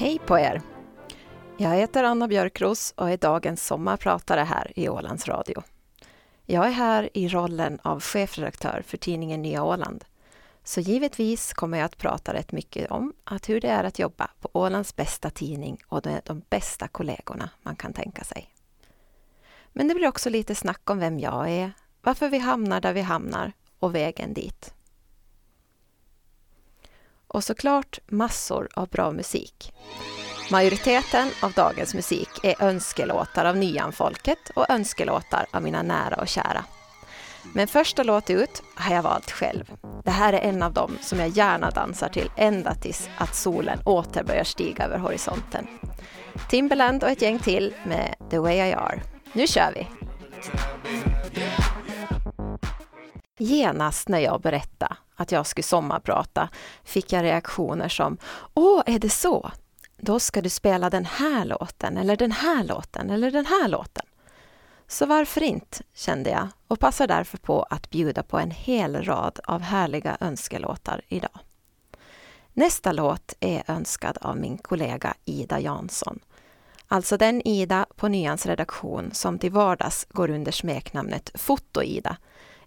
Hej på er! Jag heter Anna Björkros och är dagens sommarpratare här i Ålands Radio. Jag är här i rollen av chefredaktör för tidningen Nya Åland. Så givetvis kommer jag att prata rätt mycket om att hur det är att jobba på Ålands bästa tidning och med de bästa kollegorna man kan tänka sig. Men det blir också lite snack om vem jag är, varför vi hamnar där vi hamnar och vägen dit. Och såklart massor av bra musik. Majoriteten av dagens musik är önskelåtar av Nyanfolket och önskelåtar av mina nära och kära. Men första låt ut har jag valt själv. Det här är en av dem som jag gärna dansar till ända tills att solen åter börjar stiga över horisonten. Timberland och ett gäng till med The Way I Are. Nu kör vi! Genast när jag berättade att jag skulle sommarprata fick jag reaktioner som Åh, är det så? Då ska du spela den här låten eller den här låten eller den här låten. Så varför inte, kände jag och passar därför på att bjuda på en hel rad av härliga önskelåtar idag. Nästa låt är önskad av min kollega Ida Jansson. Alltså den Ida på Nyans redaktion som till vardags går under smeknamnet Foto-Ida,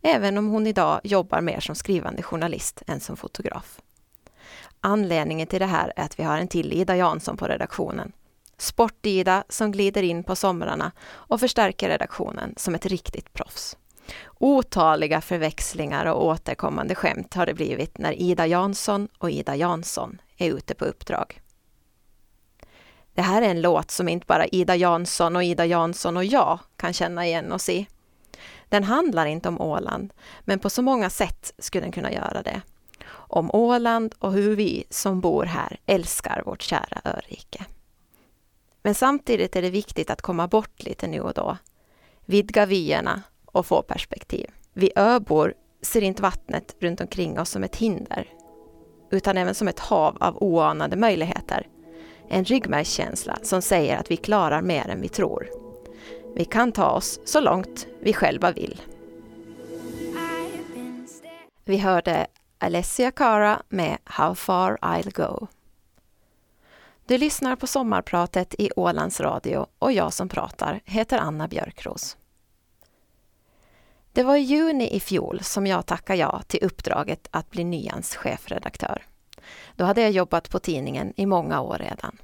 även om hon idag jobbar mer som skrivande journalist än som fotograf. Anledningen till det här är att vi har en till Ida Jansson på redaktionen. Sport-Ida som glider in på somrarna och förstärker redaktionen som ett riktigt proffs. Otaliga förväxlingar och återkommande skämt har det blivit när Ida Jansson och Ida Jansson är ute på uppdrag. Det här är en låt som inte bara Ida Jansson och Ida Jansson och jag kan känna igen oss i. Den handlar inte om Åland, men på så många sätt skulle den kunna göra det. Om Åland och hur vi som bor här älskar vårt kära örike. Men samtidigt är det viktigt att komma bort lite nu och då. Vidga vyerna och få perspektiv. Vi öbor ser inte vattnet runt omkring oss som ett hinder, utan även som ett hav av oanade möjligheter. En ryggmärgskänsla som säger att vi klarar mer än vi tror. Vi kan ta oss så långt vi själva vill. Vi hörde Alessia Cara med How far I'll go. Du lyssnar på sommarpratet i Ålands Radio och jag som pratar heter Anna Björkros. Det var i juni i fjol som jag tackade ja till uppdraget att bli Nyans chefredaktör. Då hade jag jobbat på tidningen i många år redan.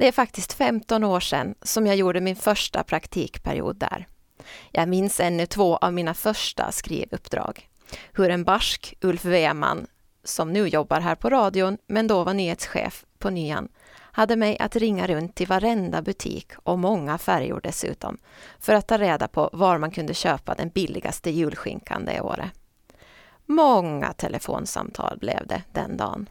Det är faktiskt 15 år sedan som jag gjorde min första praktikperiod där. Jag minns ännu två av mina första skrivuppdrag. Hur en barsk Ulf Weman, som nu jobbar här på radion men då var nyhetschef på Nyan, hade mig att ringa runt till varenda butik och många färjor dessutom för att ta reda på var man kunde köpa den billigaste julskinkan det året. Många telefonsamtal blev det den dagen.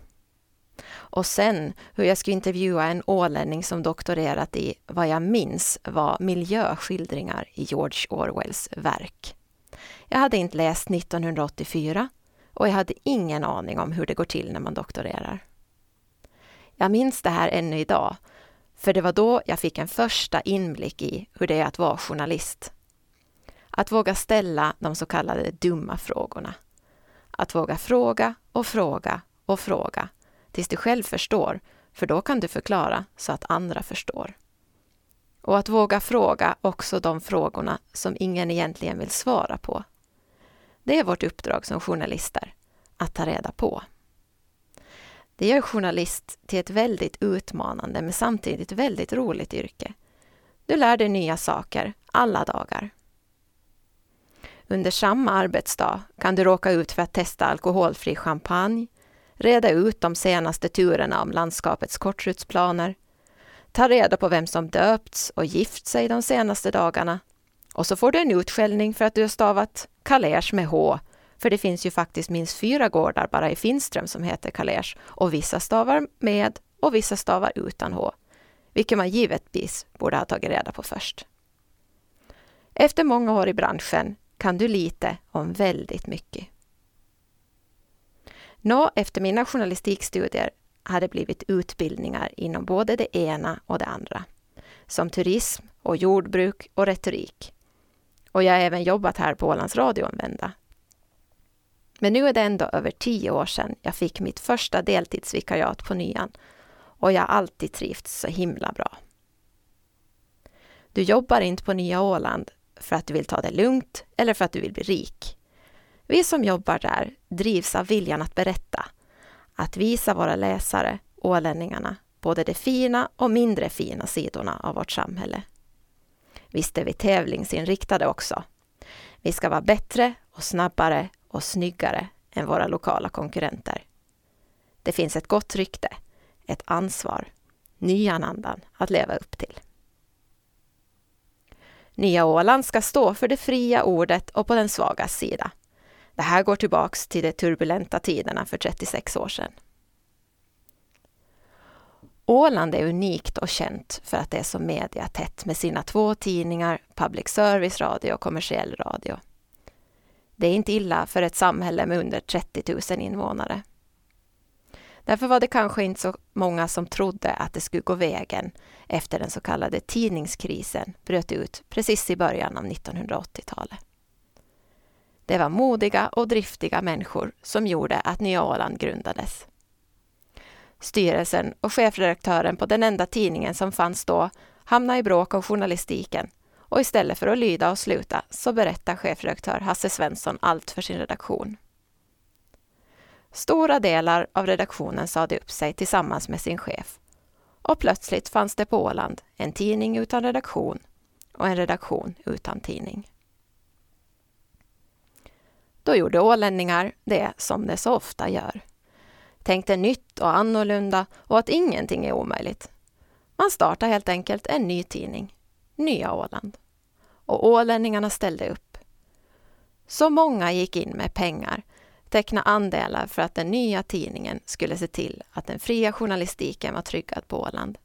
Och sen hur jag skulle intervjua en ålänning som doktorerat i vad jag minns var miljöskildringar i George Orwells verk. Jag hade inte läst 1984 och jag hade ingen aning om hur det går till när man doktorerar. Jag minns det här ännu idag, för det var då jag fick en första inblick i hur det är att vara journalist. Att våga ställa de så kallade dumma frågorna. Att våga fråga och fråga och fråga tills du själv förstår, för då kan du förklara så att andra förstår. Och att våga fråga också de frågorna som ingen egentligen vill svara på. Det är vårt uppdrag som journalister, att ta reda på. Det gör journalist till ett väldigt utmanande men samtidigt väldigt roligt yrke. Du lär dig nya saker alla dagar. Under samma arbetsdag kan du råka ut för att testa alkoholfri champagne, reda ut de senaste turerna om landskapets kortrutsplaner, ta reda på vem som döpts och gift sig de senaste dagarna och så får du en utskällning för att du har stavat Kalers med H för det finns ju faktiskt minst fyra gårdar bara i Finström som heter Kalers och vissa stavar med och vissa stavar utan H, vilket man givetvis borde ha tagit reda på först. Efter många år i branschen kan du lite om väldigt mycket. Nå, efter mina journalistikstudier har det blivit utbildningar inom både det ena och det andra, som turism och jordbruk och retorik. Och jag har även jobbat här på Ålands Radio en vända, men nu är det ändå över tio år sedan jag fick mitt första deltidsvikariat på Nyan. och jag har alltid trivts så himla bra. Du jobbar inte på Nya Åland för att du vill ta det lugnt eller för att du vill bli rik. Vi som jobbar där drivs av viljan att berätta, att visa våra läsare, ålänningarna, både de fina och mindre fina sidorna av vårt samhälle. Visst är vi tävlingsinriktade också. Vi ska vara bättre och snabbare och snyggare än våra lokala konkurrenter. Det finns ett gott rykte, ett ansvar, nyanandan att leva upp till. Nya Åland ska stå för det fria ordet och på den svagas sida. Det här går tillbaks till de turbulenta tiderna för 36 år sedan. Åland är unikt och känt för att det är så mediatätt med sina två tidningar, public service-radio och kommersiell radio. Det är inte illa för ett samhälle med under 30 000 invånare. Därför var det kanske inte så många som trodde att det skulle gå vägen efter den så kallade tidningskrisen bröt ut precis i början av 1980-talet. Det var modiga och driftiga människor som gjorde att Nya Åland grundades. Styrelsen och chefredaktören på den enda tidningen som fanns då hamnade i bråk om journalistiken och istället för att lyda och sluta så berättar chefredaktör Hasse Svensson allt för sin redaktion. Stora delar av redaktionen sade upp sig tillsammans med sin chef och plötsligt fanns det på Åland en tidning utan redaktion och en redaktion utan tidning. Då gjorde ålänningar det som de så ofta gör. Tänkte nytt och annorlunda och att ingenting är omöjligt. Man startade helt enkelt en ny tidning, Nya Åland. Och ålänningarna ställde upp. Så många gick in med pengar, teckna andelar för att den nya tidningen skulle se till att den fria journalistiken var tryggad på Åland.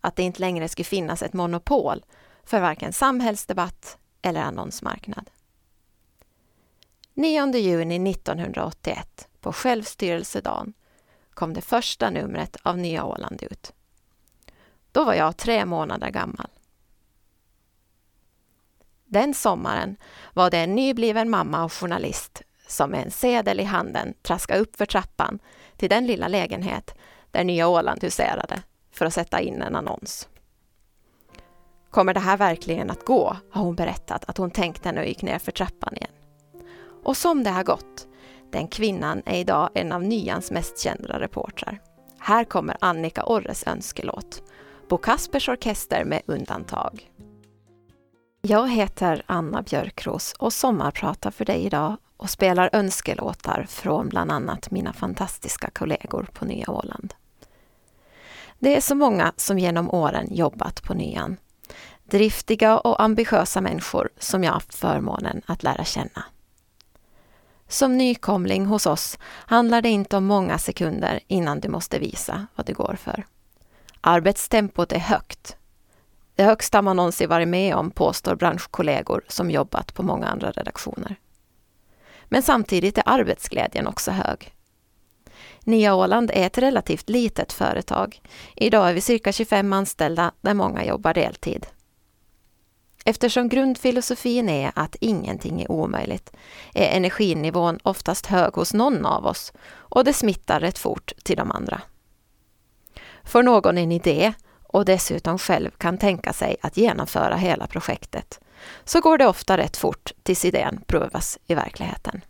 Att det inte längre skulle finnas ett monopol för varken samhällsdebatt eller annonsmarknad. 9 juni 1981, på självstyrelsedagen, kom det första numret av Nya Åland ut. Då var jag tre månader gammal. Den sommaren var det en nybliven mamma och journalist som med en sedel i handen traskade upp för trappan till den lilla lägenhet där Nya Åland huserade för att sätta in en annons. Kommer det här verkligen att gå? har hon berättat att hon tänkte när hon gick ner för trappan igen. Och som det har gått. Den kvinnan är idag en av Nyans mest kända reportrar. Här kommer Annika Orres önskelåt. Bo Kaspers Orkester med undantag. Jag heter Anna Björkros och sommarpratar för dig idag och spelar önskelåtar från bland annat mina fantastiska kollegor på Nya Åland. Det är så många som genom åren jobbat på Nyan. Driftiga och ambitiösa människor som jag haft förmånen att lära känna. Som nykomling hos oss handlar det inte om många sekunder innan du måste visa vad du går för. Arbetstempot är högt. Det högsta man någonsin varit med om, påstår branschkollegor som jobbat på många andra redaktioner. Men samtidigt är arbetsglädjen också hög. Nya Åland är ett relativt litet företag. Idag är vi cirka 25 anställda där många jobbar deltid. Eftersom grundfilosofin är att ingenting är omöjligt är energinivån oftast hög hos någon av oss och det smittar rätt fort till de andra. Får någon en idé och dessutom själv kan tänka sig att genomföra hela projektet så går det ofta rätt fort tills idén prövas i verkligheten.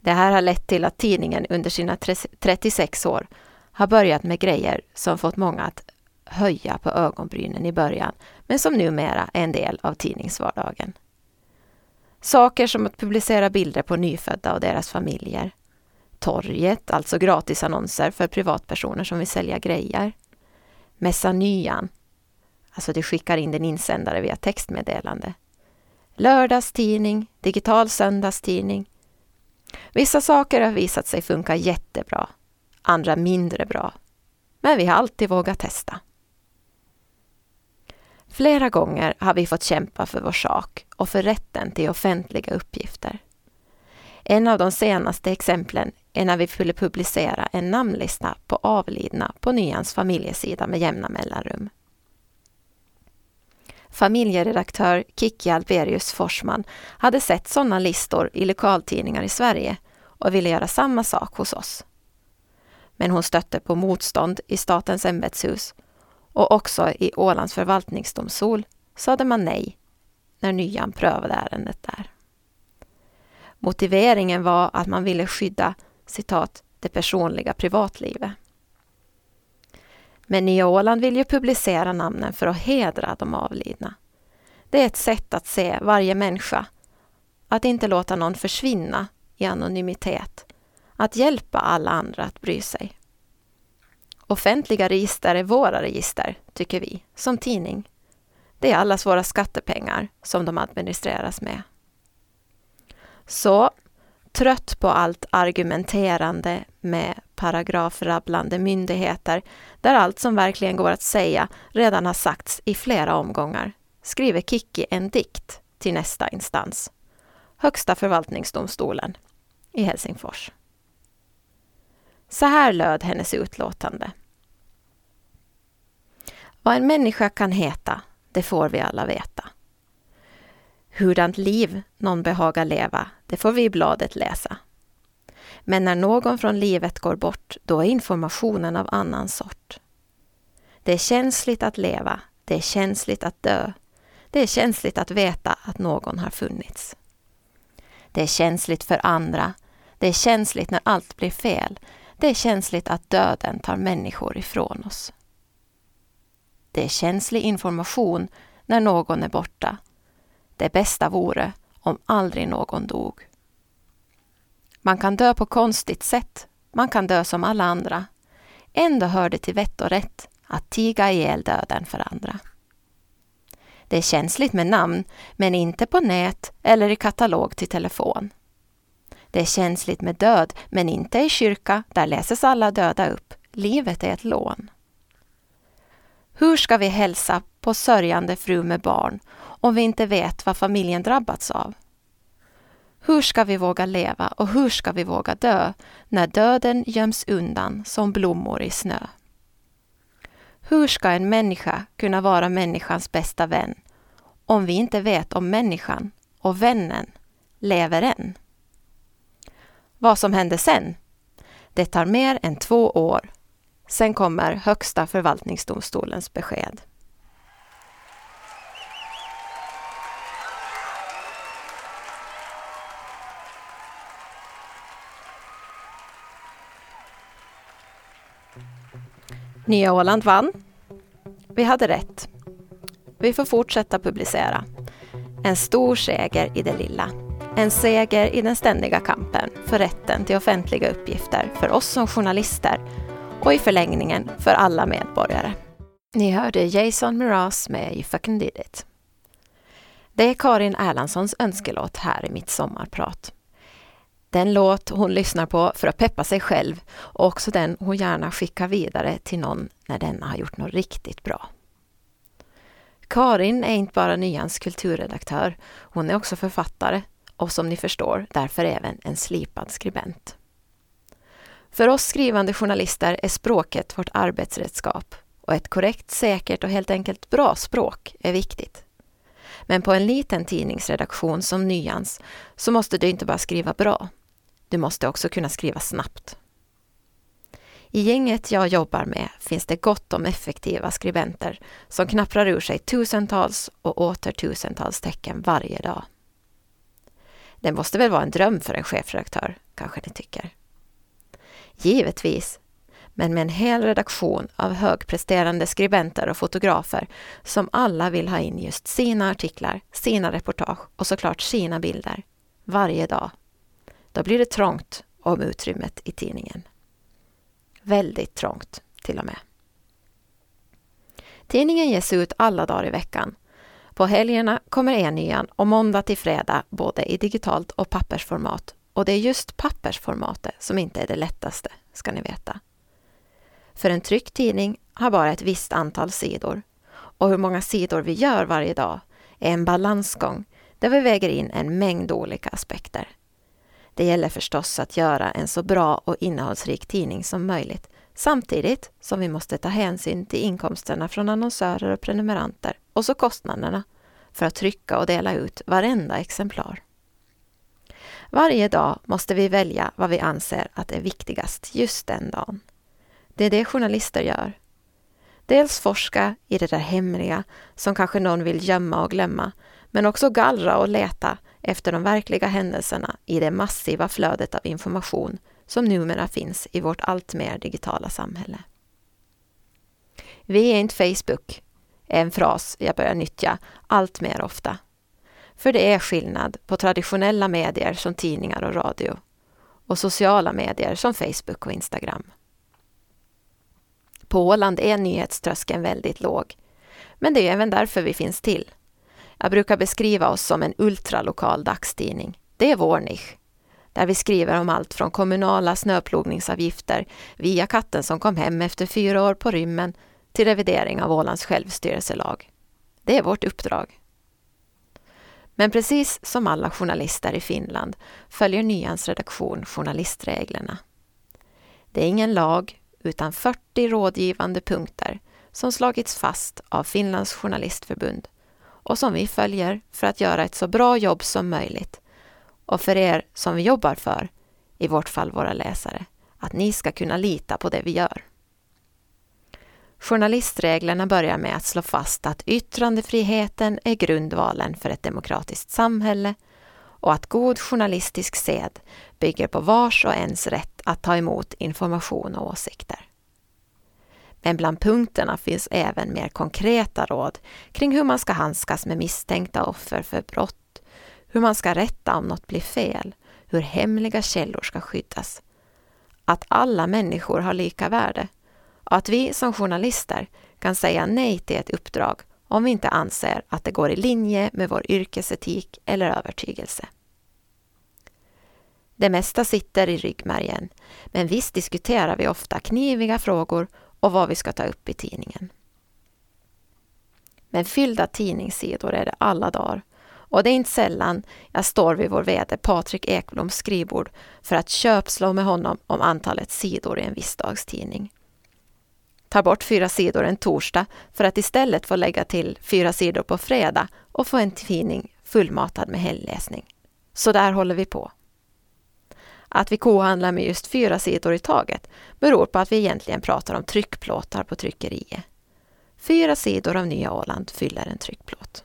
Det här har lett till att tidningen under sina 36 år har börjat med grejer som fått många att höja på ögonbrynen i början, men som numera är en del av tidningsvardagen. Saker som att publicera bilder på nyfödda och deras familjer. Torget, alltså gratisannonser för privatpersoner som vill sälja grejer. Mässa nyan, alltså du skickar in din insändare via textmeddelande. Lördagstidning, digital söndagstidning. Vissa saker har visat sig funka jättebra, andra mindre bra. Men vi har alltid vågat testa. Flera gånger har vi fått kämpa för vår sak och för rätten till offentliga uppgifter. En av de senaste exemplen är när vi skulle publicera en namnlista på avlidna på Nyans familjesida med jämna mellanrum. Familjeredaktör Kikki Alberius Forsman hade sett sådana listor i lokaltidningar i Sverige och ville göra samma sak hos oss. Men hon stötte på motstånd i statens ämbetshus och också i Ålands förvaltningsdomstol sade man nej när Nyan prövade ärendet där. Motiveringen var att man ville skydda citat, det personliga privatlivet. Men Nya Åland vill ju publicera namnen för att hedra de avlidna. Det är ett sätt att se varje människa, att inte låta någon försvinna i anonymitet, att hjälpa alla andra att bry sig. Offentliga register är våra register, tycker vi, som tidning. Det är allas våra skattepengar som de administreras med. Så, trött på allt argumenterande med paragrafrabblande myndigheter där allt som verkligen går att säga redan har sagts i flera omgångar, skriver Kikki en dikt till nästa instans, Högsta förvaltningsdomstolen i Helsingfors. Så här löd hennes utlåtande. Vad en människa kan heta, det får vi alla veta. Hurdant liv någon behagar leva, det får vi i bladet läsa. Men när någon från livet går bort, då är informationen av annan sort. Det är känsligt att leva, det är känsligt att dö. Det är känsligt att veta att någon har funnits. Det är känsligt för andra. Det är känsligt när allt blir fel. Det är känsligt att döden tar människor ifrån oss. Det är känslig information när någon är borta. Det bästa vore om aldrig någon dog. Man kan dö på konstigt sätt. Man kan dö som alla andra. Ändå hör det till vett och rätt att tiga ihjäl döden för andra. Det är känsligt med namn, men inte på nät eller i katalog till telefon. Det är känsligt med död, men inte i kyrka, där läses alla döda upp. Livet är ett lån. Hur ska vi hälsa på sörjande fru med barn om vi inte vet vad familjen drabbats av? Hur ska vi våga leva och hur ska vi våga dö när döden göms undan som blommor i snö? Hur ska en människa kunna vara människans bästa vän om vi inte vet om människan och vännen lever än? Vad som händer sen? Det tar mer än två år. Sen kommer Högsta förvaltningsdomstolens besked. Nya Åland vann. Vi hade rätt. Vi får fortsätta publicera. En stor seger i det lilla. En seger i den ständiga kampen för rätten till offentliga uppgifter för oss som journalister och i förlängningen för alla medborgare. Ni hörde Jason Mraz med You fucking did it. Det är Karin Erlandssons önskelåt här i mitt sommarprat. Den låt hon lyssnar på för att peppa sig själv och också den hon gärna skickar vidare till någon när denna har gjort något riktigt bra. Karin är inte bara Nyans kulturredaktör, hon är också författare och som ni förstår därför även en slipad skribent. För oss skrivande journalister är språket vårt arbetsredskap och ett korrekt, säkert och helt enkelt bra språk är viktigt. Men på en liten tidningsredaktion som Nyans så måste du inte bara skriva bra. Du måste också kunna skriva snabbt. I gänget jag jobbar med finns det gott om effektiva skribenter som knapprar ur sig tusentals och åter tusentals tecken varje dag. Det måste väl vara en dröm för en chefredaktör, kanske ni tycker? Givetvis, men med en hel redaktion av högpresterande skribenter och fotografer som alla vill ha in just sina artiklar, sina reportage och såklart sina bilder varje dag. Då blir det trångt om utrymmet i tidningen. Väldigt trångt till och med. Tidningen ges ut alla dagar i veckan. På helgerna kommer en nyan och måndag till fredag både i digitalt och pappersformat. Och det är just pappersformatet som inte är det lättaste, ska ni veta. För en tryckt tidning har bara ett visst antal sidor. Och hur många sidor vi gör varje dag är en balansgång där vi väger in en mängd olika aspekter. Det gäller förstås att göra en så bra och innehållsrik tidning som möjligt samtidigt som vi måste ta hänsyn till inkomsterna från annonsörer och prenumeranter och så kostnaderna för att trycka och dela ut varenda exemplar. Varje dag måste vi välja vad vi anser att är viktigast just den dagen. Det är det journalister gör. Dels forska i det där hemliga som kanske någon vill gömma och glömma, men också gallra och leta efter de verkliga händelserna i det massiva flödet av information som numera finns i vårt alltmer digitala samhälle. Vi är inte Facebook, är en fras jag börjar nyttja allt mer ofta. För det är skillnad på traditionella medier som tidningar och radio och sociala medier som Facebook och Instagram. På Åland är nyhetströskeln väldigt låg. Men det är även därför vi finns till. Jag brukar beskriva oss som en ultralokal dagstidning. Det är vår nisch. Där vi skriver om allt från kommunala snöplogningsavgifter via katten som kom hem efter fyra år på rymmen till revidering av Ålands självstyrelselag. Det är vårt uppdrag. Men precis som alla journalister i Finland följer Nyans redaktion journalistreglerna. Det är ingen lag utan 40 rådgivande punkter som slagits fast av Finlands journalistförbund och som vi följer för att göra ett så bra jobb som möjligt och för er som vi jobbar för, i vårt fall våra läsare, att ni ska kunna lita på det vi gör. Journalistreglerna börjar med att slå fast att yttrandefriheten är grundvalen för ett demokratiskt samhälle och att god journalistisk sed bygger på vars och ens rätt att ta emot information och åsikter. Men bland punkterna finns även mer konkreta råd kring hur man ska handskas med misstänkta offer för brott, hur man ska rätta om något blir fel, hur hemliga källor ska skyddas, att alla människor har lika värde och att vi som journalister kan säga nej till ett uppdrag om vi inte anser att det går i linje med vår yrkesetik eller övertygelse. Det mesta sitter i ryggmärgen, men visst diskuterar vi ofta kniviga frågor och vad vi ska ta upp i tidningen. Men fyllda tidningssidor är det alla dagar och det är inte sällan jag står vid vår VD Patrik Ekbloms skrivbord för att köpslå med honom om antalet sidor i en viss dagstidning tar bort fyra sidor en torsdag för att istället få lägga till fyra sidor på fredag och få en tidning fullmatad med helgläsning. Så där håller vi på. Att vi kohandlar med just fyra sidor i taget beror på att vi egentligen pratar om tryckplåtar på tryckeriet. Fyra sidor av Nya Åland fyller en tryckplåt.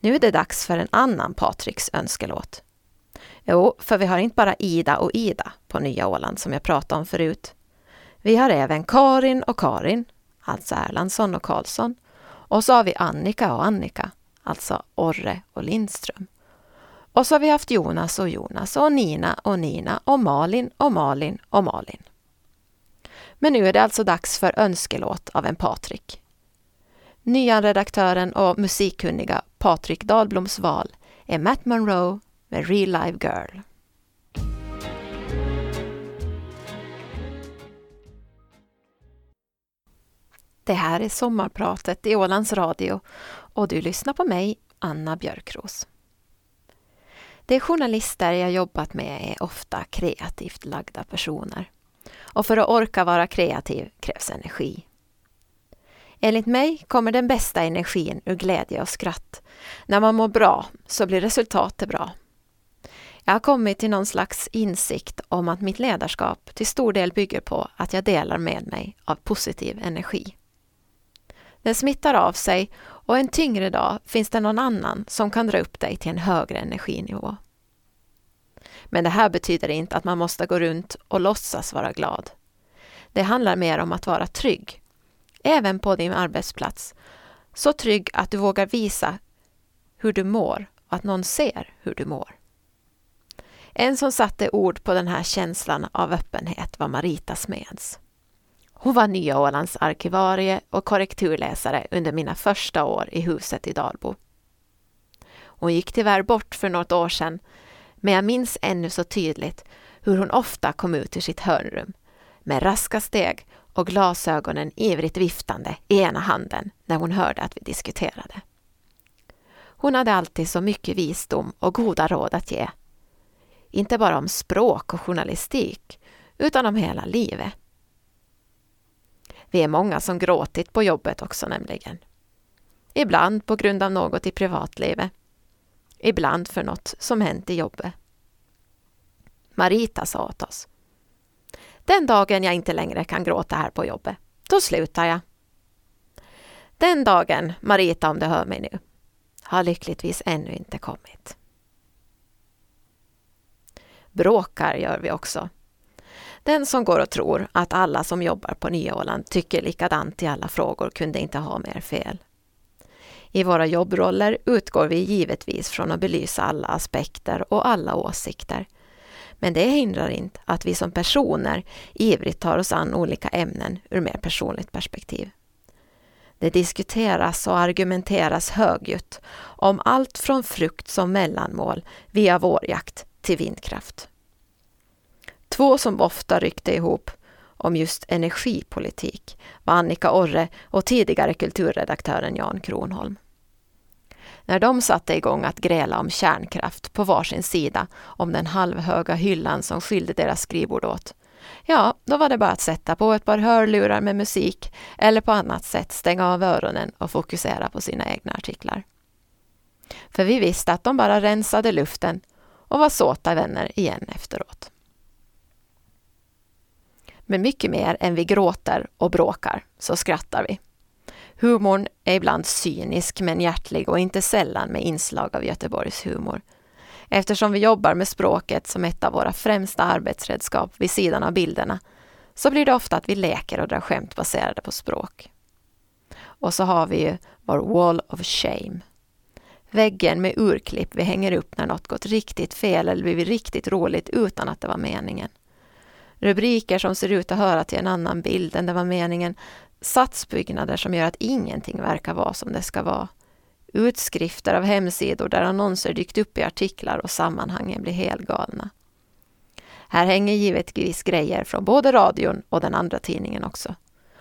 Nu är det dags för en annan Patriks önskelåt. Jo, för vi har inte bara Ida och Ida på Nya Åland som jag pratade om förut. Vi har även Karin och Karin, alltså Erlandsson och Karlsson. Och så har vi Annika och Annika, alltså Orre och Lindström. Och så har vi haft Jonas och Jonas och Nina och Nina och Malin och Malin och Malin. Men nu är det alltså dags för önskelåt av en Patrik. Nya redaktören och musikkunniga Patrik Dahlbloms val är Matt Monroe med Real Live Girl. Det här är Sommarpratet i Ålands Radio och du lyssnar på mig, Anna Björkros. De journalister jag jobbat med är ofta kreativt lagda personer. Och för att orka vara kreativ krävs energi. Enligt mig kommer den bästa energin ur glädje och skratt. När man mår bra så blir resultatet bra. Jag har kommit till någon slags insikt om att mitt ledarskap till stor del bygger på att jag delar med mig av positiv energi. Den smittar av sig och en tyngre dag finns det någon annan som kan dra upp dig till en högre energinivå. Men det här betyder inte att man måste gå runt och låtsas vara glad. Det handlar mer om att vara trygg, även på din arbetsplats. Så trygg att du vågar visa hur du mår och att någon ser hur du mår. En som satte ord på den här känslan av öppenhet var Marita Smeds. Hon var Nya Ålands arkivarie och korrekturläsare under mina första år i huset i Dalbo. Hon gick tyvärr bort för något år sedan, men jag minns ännu så tydligt hur hon ofta kom ut ur sitt hörnrum med raska steg och glasögonen ivrigt viftande i ena handen när hon hörde att vi diskuterade. Hon hade alltid så mycket visdom och goda råd att ge. Inte bara om språk och journalistik, utan om hela livet. Vi är många som gråtit på jobbet också nämligen. Ibland på grund av något i privatlivet. Ibland för något som hänt i jobbet. Marita sa åt oss. Den dagen jag inte längre kan gråta här på jobbet, då slutar jag. Den dagen, Marita om du hör mig nu, har lyckligtvis ännu inte kommit. Bråkar gör vi också. Den som går och tror att alla som jobbar på Nya Åland tycker likadant i alla frågor kunde inte ha mer fel. I våra jobbroller utgår vi givetvis från att belysa alla aspekter och alla åsikter. Men det hindrar inte att vi som personer ivrigt tar oss an olika ämnen ur mer personligt perspektiv. Det diskuteras och argumenteras högljutt om allt från frukt som mellanmål via vårjakt till vindkraft. Två som ofta ryckte ihop om just energipolitik var Annika Orre och tidigare kulturredaktören Jan Kronholm. När de satte igång att gräla om kärnkraft på varsin sida om den halvhöga hyllan som skilde deras skrivbord åt, ja, då var det bara att sätta på ett par hörlurar med musik eller på annat sätt stänga av öronen och fokusera på sina egna artiklar. För vi visste att de bara rensade luften och var såta vänner igen efteråt. Men mycket mer än vi gråter och bråkar så skrattar vi. Humorn är ibland cynisk men hjärtlig och inte sällan med inslag av Göteborgs humor. Eftersom vi jobbar med språket som ett av våra främsta arbetsredskap vid sidan av bilderna så blir det ofta att vi leker och drar skämt baserade på språk. Och så har vi ju vår wall of shame. Väggen med urklipp vi hänger upp när något gått riktigt fel eller blivit riktigt roligt utan att det var meningen. Rubriker som ser ut att höra till en annan bild än det var meningen. Satsbyggnader som gör att ingenting verkar vara som det ska vara. Utskrifter av hemsidor där annonser dykt upp i artiklar och sammanhangen blir helgalna. Här hänger givetvis grejer från både radion och den andra tidningen också.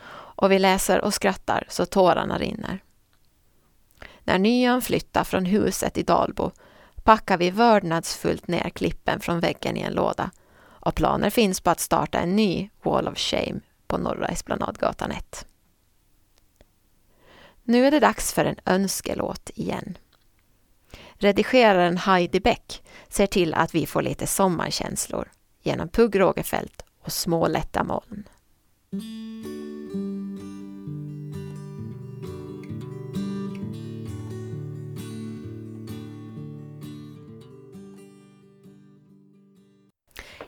Och vi läser och skrattar så tårarna rinner. När nyan flyttar från huset i Dalbo packar vi vördnadsfullt ner klippen från väggen i en låda och planer finns på att starta en ny Wall of Shame på Norra Esplanadgatan 1. Nu är det dags för en önskelåt igen. Redigeraren Heidi Beck ser till att vi får lite sommarkänslor genom Pugh Rogefeldt och små lätta moln.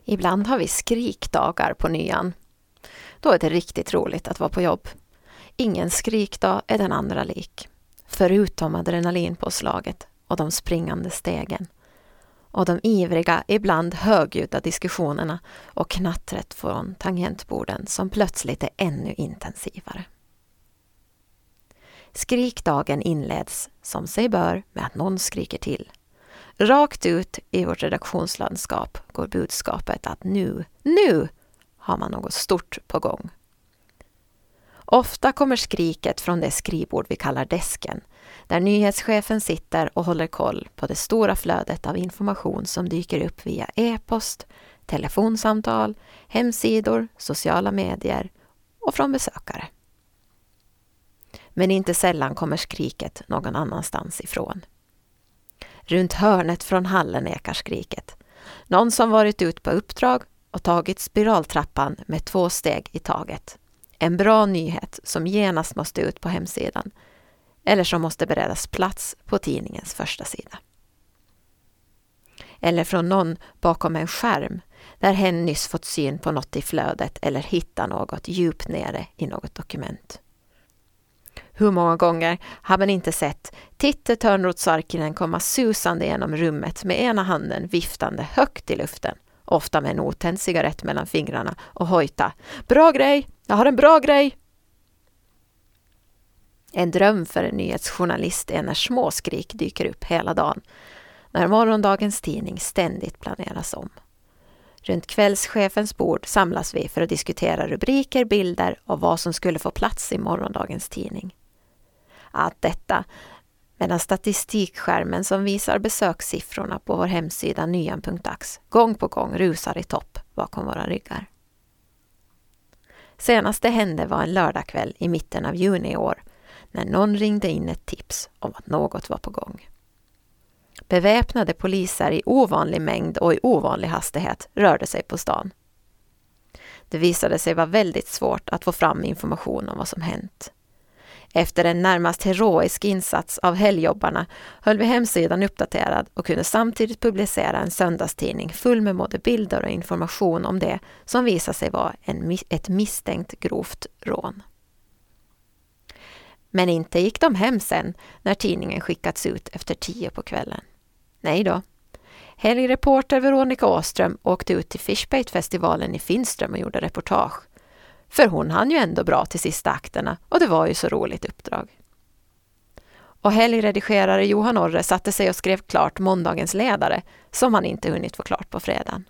Ibland har vi skrikdagar på nyan. Då är det riktigt roligt att vara på jobb. Ingen skrikdag är den andra lik. Förutom adrenalinpåslaget och de springande stegen. Och de ivriga, ibland högljudda diskussionerna och knattret från tangentborden som plötsligt är ännu intensivare. Skrikdagen inleds, som sig bör, med att någon skriker till. Rakt ut i vårt redaktionslandskap går budskapet att nu, nu har man något stort på gång. Ofta kommer skriket från det skrivbord vi kallar desken, där nyhetschefen sitter och håller koll på det stora flödet av information som dyker upp via e-post, telefonsamtal, hemsidor, sociala medier och från besökare. Men inte sällan kommer skriket någon annanstans ifrån. Runt hörnet från hallen ekar skriket. Någon som varit ut på uppdrag och tagit spiraltrappan med två steg i taget. En bra nyhet som genast måste ut på hemsidan eller som måste beredas plats på tidningens första sida. Eller från någon bakom en skärm där hen nyss fått syn på något i flödet eller hittat något djupt nere i något dokument. Hur många gånger har man inte sett Titte Törnroth komma susande genom rummet med ena handen viftande högt i luften, ofta med en otänd cigarett mellan fingrarna och hojta ”Bra grej! Jag har en bra grej!” En dröm för en nyhetsjournalist är när småskrik dyker upp hela dagen, när morgondagens tidning ständigt planeras om. Runt kvällschefens bord samlas vi för att diskutera rubriker, bilder och vad som skulle få plats i morgondagens tidning att detta medan statistikskärmen som visar besökssiffrorna på vår hemsida nyan.ax gång på gång rusar i topp bakom våra ryggar. Senast det hände var en lördagkväll i mitten av juni i år när någon ringde in ett tips om att något var på gång. Beväpnade poliser i ovanlig mängd och i ovanlig hastighet rörde sig på stan. Det visade sig vara väldigt svårt att få fram information om vad som hänt. Efter en närmast heroisk insats av helgjobbarna höll vi hemsidan uppdaterad och kunde samtidigt publicera en söndagstidning full med både bilder och information om det som visade sig vara en, ett misstänkt grovt rån. Men inte gick de hem sen när tidningen skickats ut efter tio på kvällen. Nej då. Helgreporter Veronica Åström åkte ut till Fishbait-festivalen i Finström och gjorde reportage. För hon hann ju ändå bra till sista akterna och det var ju så roligt uppdrag. Och helgredigerare Johan Orre satte sig och skrev klart måndagens ledare som han inte hunnit få klart på fredagen.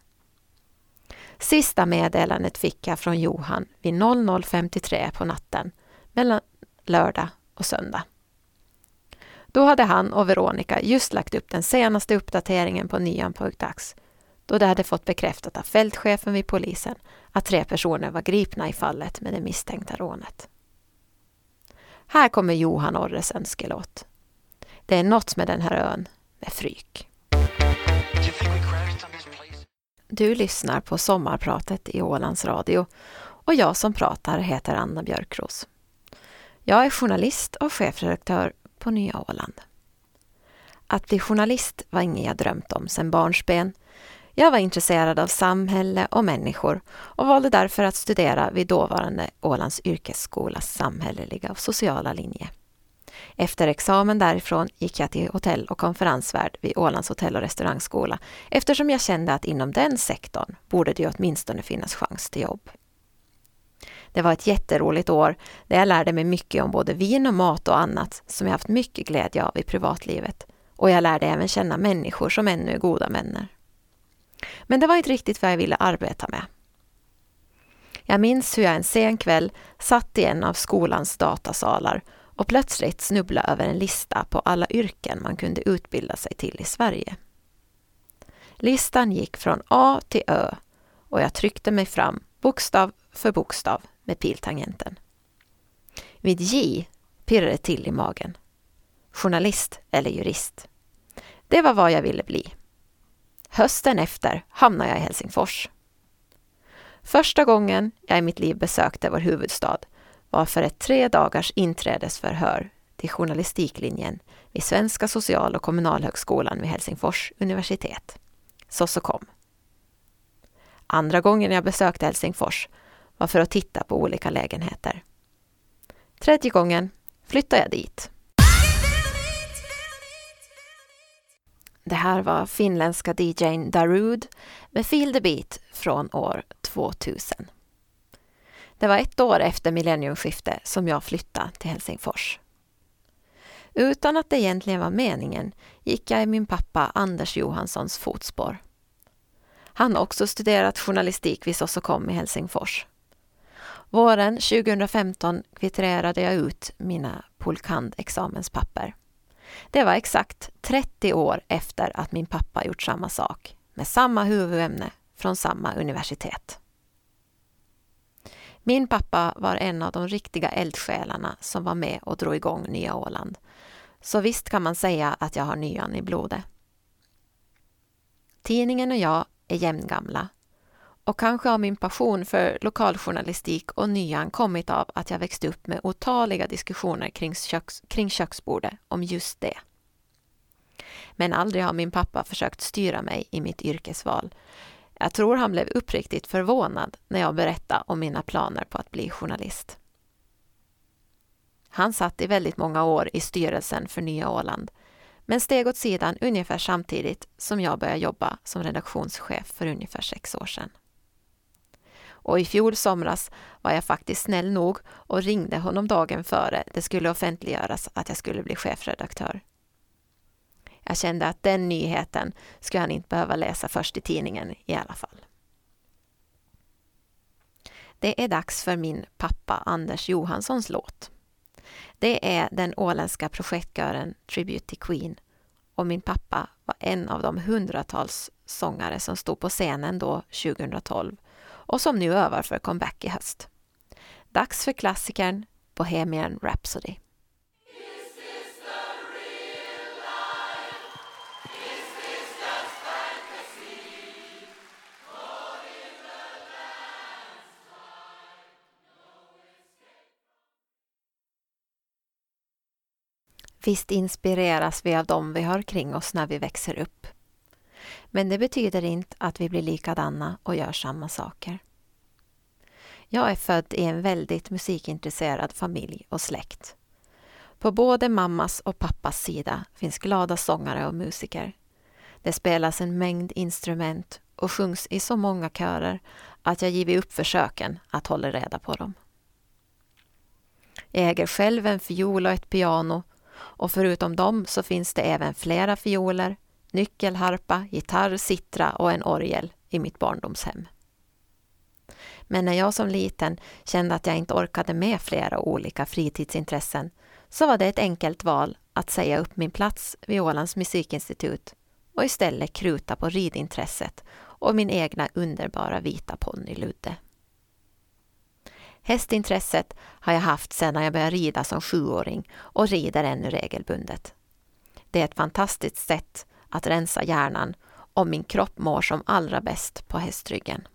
Sista meddelandet fick jag från Johan vid 00.53 på natten mellan lördag och söndag. Då hade han och Veronica just lagt upp den senaste uppdateringen på Nyanpojkdags då de hade fått bekräftat av fältchefen vid polisen att tre personer var gripna i fallet med det misstänkta rånet. Här kommer Johan Orres önskelåt. Det är något med den här ön, med Fryk. Du lyssnar på sommarpratet i Ålands Radio och jag som pratar heter Anna Björkros. Jag är journalist och chefredaktör på Nya Åland. Att bli journalist var inget jag drömt om sedan barnsben. Jag var intresserad av samhälle och människor och valde därför att studera vid dåvarande Ålands yrkesskolas samhälleliga och sociala linje. Efter examen därifrån gick jag till hotell och konferensvärd vid Ålands hotell och restaurangskola eftersom jag kände att inom den sektorn borde det åtminstone finnas chans till jobb. Det var ett jätteroligt år där jag lärde mig mycket om både vin och mat och annat som jag haft mycket glädje av i privatlivet. Och jag lärde även känna människor som ännu är goda vänner. Men det var inte riktigt vad jag ville arbeta med. Jag minns hur jag en sen kväll satt i en av skolans datasalar och plötsligt snubblade över en lista på alla yrken man kunde utbilda sig till i Sverige. Listan gick från A till Ö och jag tryckte mig fram bokstav för bokstav med piltangenten. Vid J pirrade det till i magen. Journalist eller jurist. Det var vad jag ville bli. Hösten efter hamnade jag i Helsingfors. Första gången jag i mitt liv besökte vår huvudstad var för ett tre dagars inträdesförhör till journalistiklinjen vid Svenska social och kommunalhögskolan vid Helsingfors universitet. Så så kom. Andra gången jag besökte Helsingfors var för att titta på olika lägenheter. Tredje gången flyttade jag dit. Det här var finländska DJn Darude med Feel the Beat från år 2000. Det var ett år efter millenniumskiftet som jag flyttade till Helsingfors. Utan att det egentligen var meningen gick jag i min pappa Anders Johanssons fotspår. Han har också studerat journalistik vid Sossokom i Helsingfors. Våren 2015 kvitterade jag ut mina Polkand-examenspapper. Det var exakt 30 år efter att min pappa gjort samma sak, med samma huvudämne från samma universitet. Min pappa var en av de riktiga eldsjälarna som var med och drog igång Nya Åland. Så visst kan man säga att jag har nyan i blodet. Tidningen och jag är jämngamla och kanske har min passion för lokaljournalistik och nyan kommit av att jag växte upp med otaliga diskussioner kring, köks, kring köksbordet om just det. Men aldrig har min pappa försökt styra mig i mitt yrkesval. Jag tror han blev uppriktigt förvånad när jag berättade om mina planer på att bli journalist. Han satt i väldigt många år i styrelsen för Nya Åland men steg åt sidan ungefär samtidigt som jag började jobba som redaktionschef för ungefär sex år sedan. Och i fjol somras var jag faktiskt snäll nog och ringde honom dagen före det skulle offentliggöras att jag skulle bli chefredaktör. Jag kände att den nyheten skulle han inte behöva läsa först i tidningen i alla fall. Det är dags för min pappa Anders Johanssons låt. Det är den åländska projektkören Tribute to Queen och min pappa var en av de hundratals sångare som stod på scenen då 2012 och som nu övar för comeback i höst. Dags för klassikern Bohemian Rhapsody. Visst inspireras vi av dem vi har kring oss när vi växer upp. Men det betyder inte att vi blir likadana och gör samma saker. Jag är född i en väldigt musikintresserad familj och släkt. På både mammas och pappas sida finns glada sångare och musiker. Det spelas en mängd instrument och sjungs i så många körer att jag givit upp försöken att hålla reda på dem. Jag äger själv en fiol och ett piano och förutom dem så finns det även flera fioler, nyckelharpa, gitarr, sittra och en orgel i mitt barndomshem. Men när jag som liten kände att jag inte orkade med flera olika fritidsintressen så var det ett enkelt val att säga upp min plats vid Ålands musikinstitut och istället kruta på ridintresset och min egna underbara vita ponny Ludde. Hästintresset har jag haft sedan jag började rida som sjuåring och rider ännu regelbundet. Det är ett fantastiskt sätt att rensa hjärnan och min kropp mår som allra bäst på hästryggen.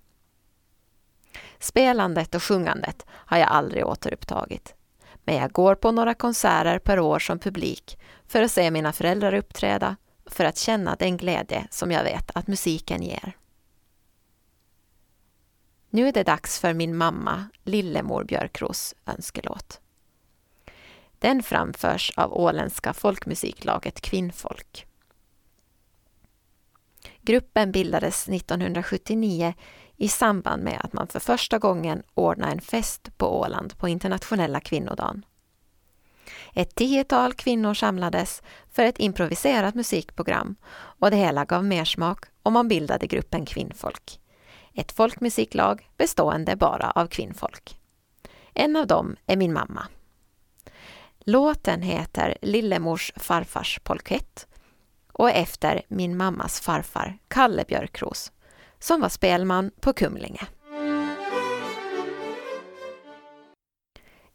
Spelandet och sjungandet har jag aldrig återupptagit. Men jag går på några konserter per år som publik för att se mina föräldrar uppträda, för att känna den glädje som jag vet att musiken ger. Nu är det dags för min mamma, Lillemor Björkros önskelåt. Den framförs av åländska folkmusiklaget Kvinnfolk. Gruppen bildades 1979 i samband med att man för första gången ordnade en fest på Åland på internationella kvinnodagen. Ett tiotal kvinnor samlades för ett improviserat musikprogram och det hela gav mersmak och man bildade gruppen Kvinnfolk. Ett folkmusiklag bestående bara av kvinnfolk. En av dem är min mamma. Låten heter Lillemors farfars polkett och efter min mammas farfar Kalle Björkros som var spelman på Kumlinge.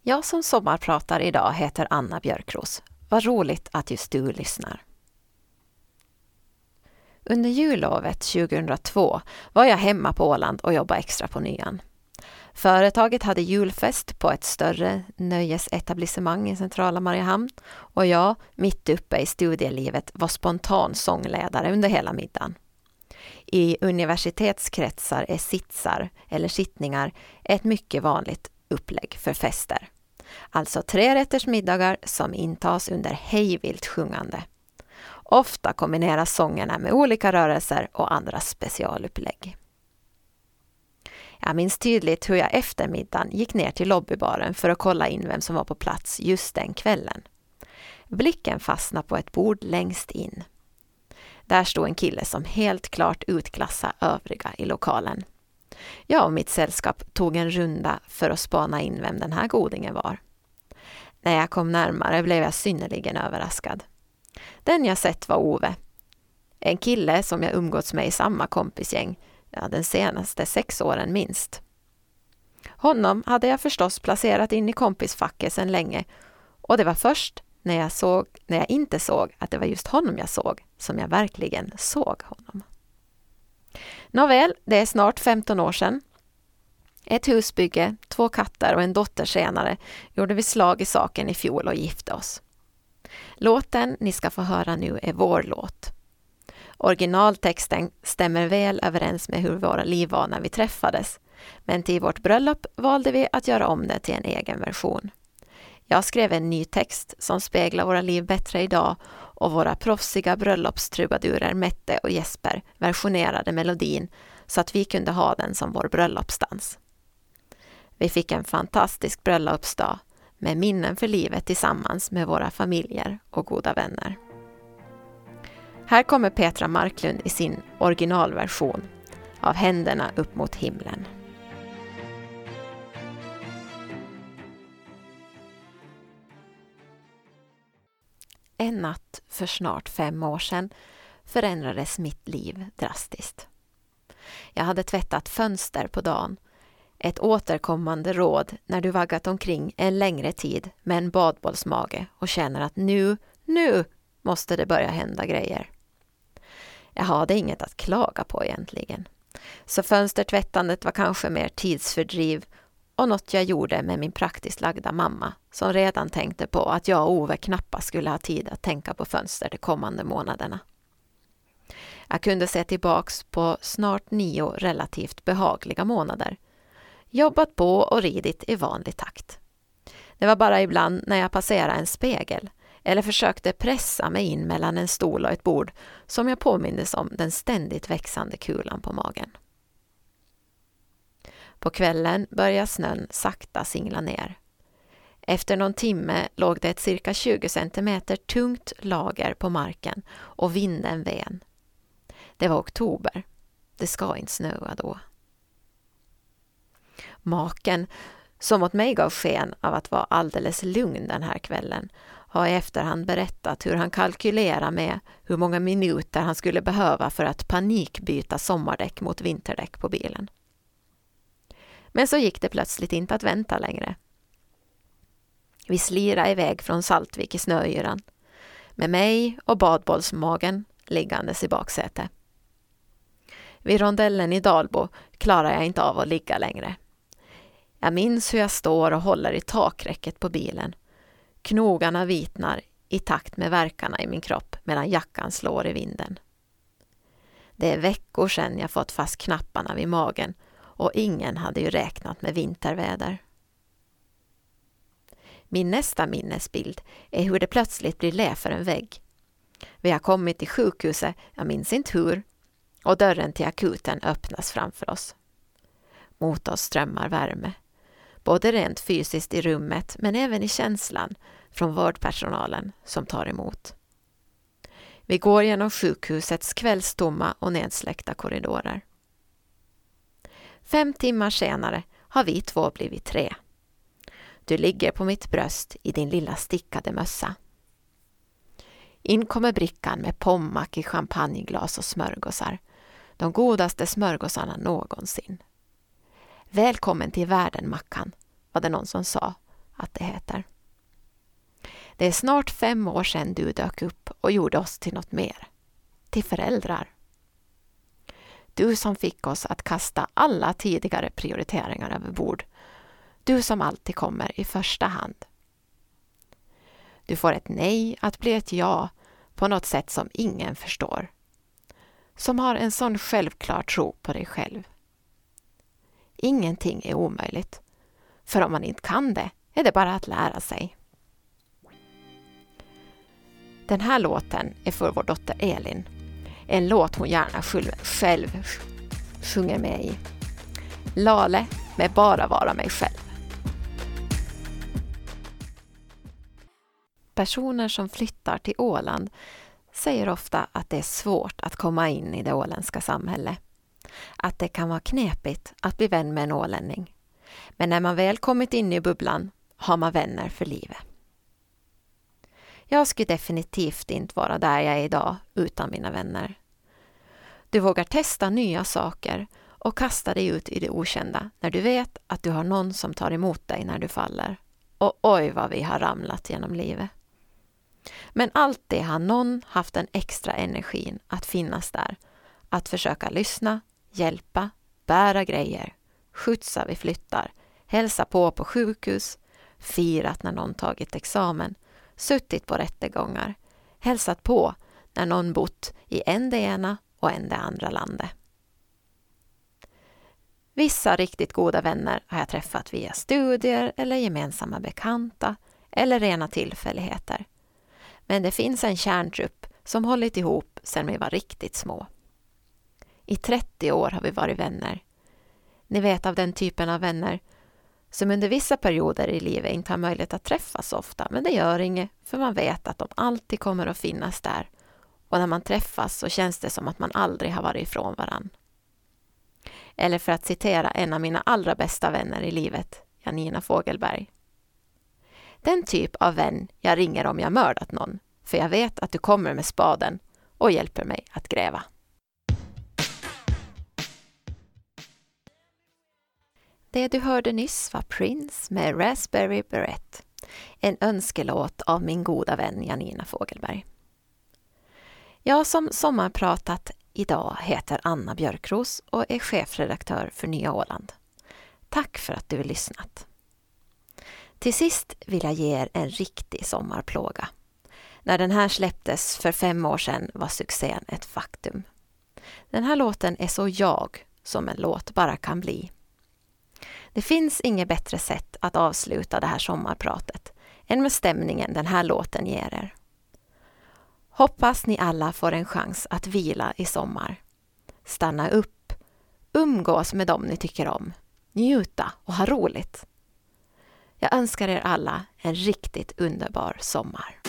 Jag som sommarpratar idag heter Anna Björkros. Vad roligt att just du lyssnar. Under jullovet 2002 var jag hemma på Åland och jobbade extra på nyan. Företaget hade julfest på ett större nöjesetablissemang i centrala Mariehamn och jag, mitt uppe i studielivet, var spontan sångledare under hela middagen. I universitetskretsar är sitsar, eller sittningar, ett mycket vanligt upplägg för fester. Alltså trerättersmiddagar som intas under hejvilt sjungande. Ofta kombineras sångerna med olika rörelser och andra specialupplägg. Jag minns tydligt hur jag efter middagen gick ner till lobbybaren för att kolla in vem som var på plats just den kvällen. Blicken fastnade på ett bord längst in. Där stod en kille som helt klart utklassade övriga i lokalen. Jag och mitt sällskap tog en runda för att spana in vem den här godingen var. När jag kom närmare blev jag synnerligen överraskad. Den jag sett var Ove. En kille som jag umgåtts med i samma kompisgäng, ja, den senaste sex åren minst. Honom hade jag förstås placerat in i kompisfacket sedan länge och det var först när jag, såg, när jag inte såg att det var just honom jag såg, som jag verkligen såg honom. Nåväl, det är snart 15 år sedan. Ett husbygge, två katter och en dotter senare gjorde vi slag i saken i fjol och gifte oss. Låten ni ska få höra nu är vår låt. Originaltexten stämmer väl överens med hur våra liv var när vi träffades, men till vårt bröllop valde vi att göra om det till en egen version. Jag skrev en ny text som speglar våra liv bättre idag och våra proffsiga bröllopstrubadurer Mette och Jesper versionerade melodin så att vi kunde ha den som vår bröllopsdans. Vi fick en fantastisk bröllopsdag med minnen för livet tillsammans med våra familjer och goda vänner. Här kommer Petra Marklund i sin originalversion av Händerna upp mot himlen. En natt för snart fem år sedan förändrades mitt liv drastiskt. Jag hade tvättat fönster på dagen. Ett återkommande råd när du vaggat omkring en längre tid med en badbollsmage och känner att nu, nu måste det börja hända grejer. Jag hade inget att klaga på egentligen. Så fönstertvättandet var kanske mer tidsfördriv och något jag gjorde med min praktiskt lagda mamma som redan tänkte på att jag och Ove knappast skulle ha tid att tänka på fönster de kommande månaderna. Jag kunde se tillbaks på snart nio relativt behagliga månader. Jobbat på och ridit i vanlig takt. Det var bara ibland när jag passerade en spegel eller försökte pressa mig in mellan en stol och ett bord som jag påmindes om den ständigt växande kulan på magen. På kvällen började snön sakta singla ner. Efter någon timme låg det ett cirka 20 centimeter tungt lager på marken och vinden ven. Det var oktober. Det ska inte snöa då. Maken, som åt mig gav sken av att vara alldeles lugn den här kvällen, har i efterhand berättat hur han kalkylerade med hur många minuter han skulle behöva för att panikbyta sommardäck mot vinterdäck på bilen. Men så gick det plötsligt inte att vänta längre. Vi slirade iväg från Saltvik i snöyran med mig och badbollsmagen liggandes i baksätet. Vid rondellen i Dalbo klarar jag inte av att ligga längre. Jag minns hur jag står och håller i takräcket på bilen. Knogarna vitnar i takt med verkarna i min kropp medan jackan slår i vinden. Det är veckor sedan jag fått fast knapparna vid magen och ingen hade ju räknat med vinterväder. Min nästa minnesbild är hur det plötsligt blir lä för en vägg. Vi har kommit till sjukhuset, jag minns inte hur, och dörren till akuten öppnas framför oss. Mot oss strömmar värme, både rent fysiskt i rummet men även i känslan från vårdpersonalen som tar emot. Vi går genom sjukhusets kvällstomma och nedsläckta korridorer. Fem timmar senare har vi två blivit tre. Du ligger på mitt bröst i din lilla stickade mössa. In kommer brickan med pommack i champagneglas och smörgåsar. De godaste smörgåsarna någonsin. Välkommen till världen Mackan, var det någon som sa att det heter. Det är snart fem år sedan du dök upp och gjorde oss till något mer. Till föräldrar. Du som fick oss att kasta alla tidigare prioriteringar över bord. Du som alltid kommer i första hand. Du får ett nej att bli ett ja på något sätt som ingen förstår. Som har en sån självklar tro på dig själv. Ingenting är omöjligt. För om man inte kan det är det bara att lära sig. Den här låten är för vår dotter Elin en låt hon gärna själv sjunger med i. Lale med Bara vara mig själv. Personer som flyttar till Åland säger ofta att det är svårt att komma in i det åländska samhället. Att det kan vara knepigt att bli vän med en ålänning. Men när man väl kommit in i bubblan har man vänner för livet. Jag skulle definitivt inte vara där jag är idag utan mina vänner. Du vågar testa nya saker och kasta dig ut i det okända när du vet att du har någon som tar emot dig när du faller. Och oj vad vi har ramlat genom livet. Men alltid har någon haft den extra energin att finnas där. Att försöka lyssna, hjälpa, bära grejer, skjutsa vid flyttar, hälsa på på sjukhus, firat när någon tagit examen, suttit på rättegångar, hälsat på när någon bott i en det ena och än det andra landet. Vissa riktigt goda vänner har jag träffat via studier eller gemensamma bekanta eller rena tillfälligheter. Men det finns en kärntrupp som hållit ihop sedan vi var riktigt små. I 30 år har vi varit vänner. Ni vet av den typen av vänner som under vissa perioder i livet inte har möjlighet att träffas ofta, men det gör inget, för man vet att de alltid kommer att finnas där och när man träffas så känns det som att man aldrig har varit ifrån varann. Eller för att citera en av mina allra bästa vänner i livet, Janina Fogelberg. Den typ av vän jag ringer om jag mördat någon, för jag vet att du kommer med spaden och hjälper mig att gräva. Det du hörde nyss var Prince med Raspberry Beret, en önskelåt av min goda vän Janina Fogelberg. Jag som sommarpratat idag heter Anna Björkros och är chefredaktör för Nya Åland. Tack för att du lyssnat. Till sist vill jag ge er en riktig sommarplåga. När den här släpptes för fem år sedan var succén ett faktum. Den här låten är så jag som en låt bara kan bli. Det finns inget bättre sätt att avsluta det här sommarpratet än med stämningen den här låten ger er. Hoppas ni alla får en chans att vila i sommar. Stanna upp, umgås med dem ni tycker om, njuta och ha roligt. Jag önskar er alla en riktigt underbar sommar.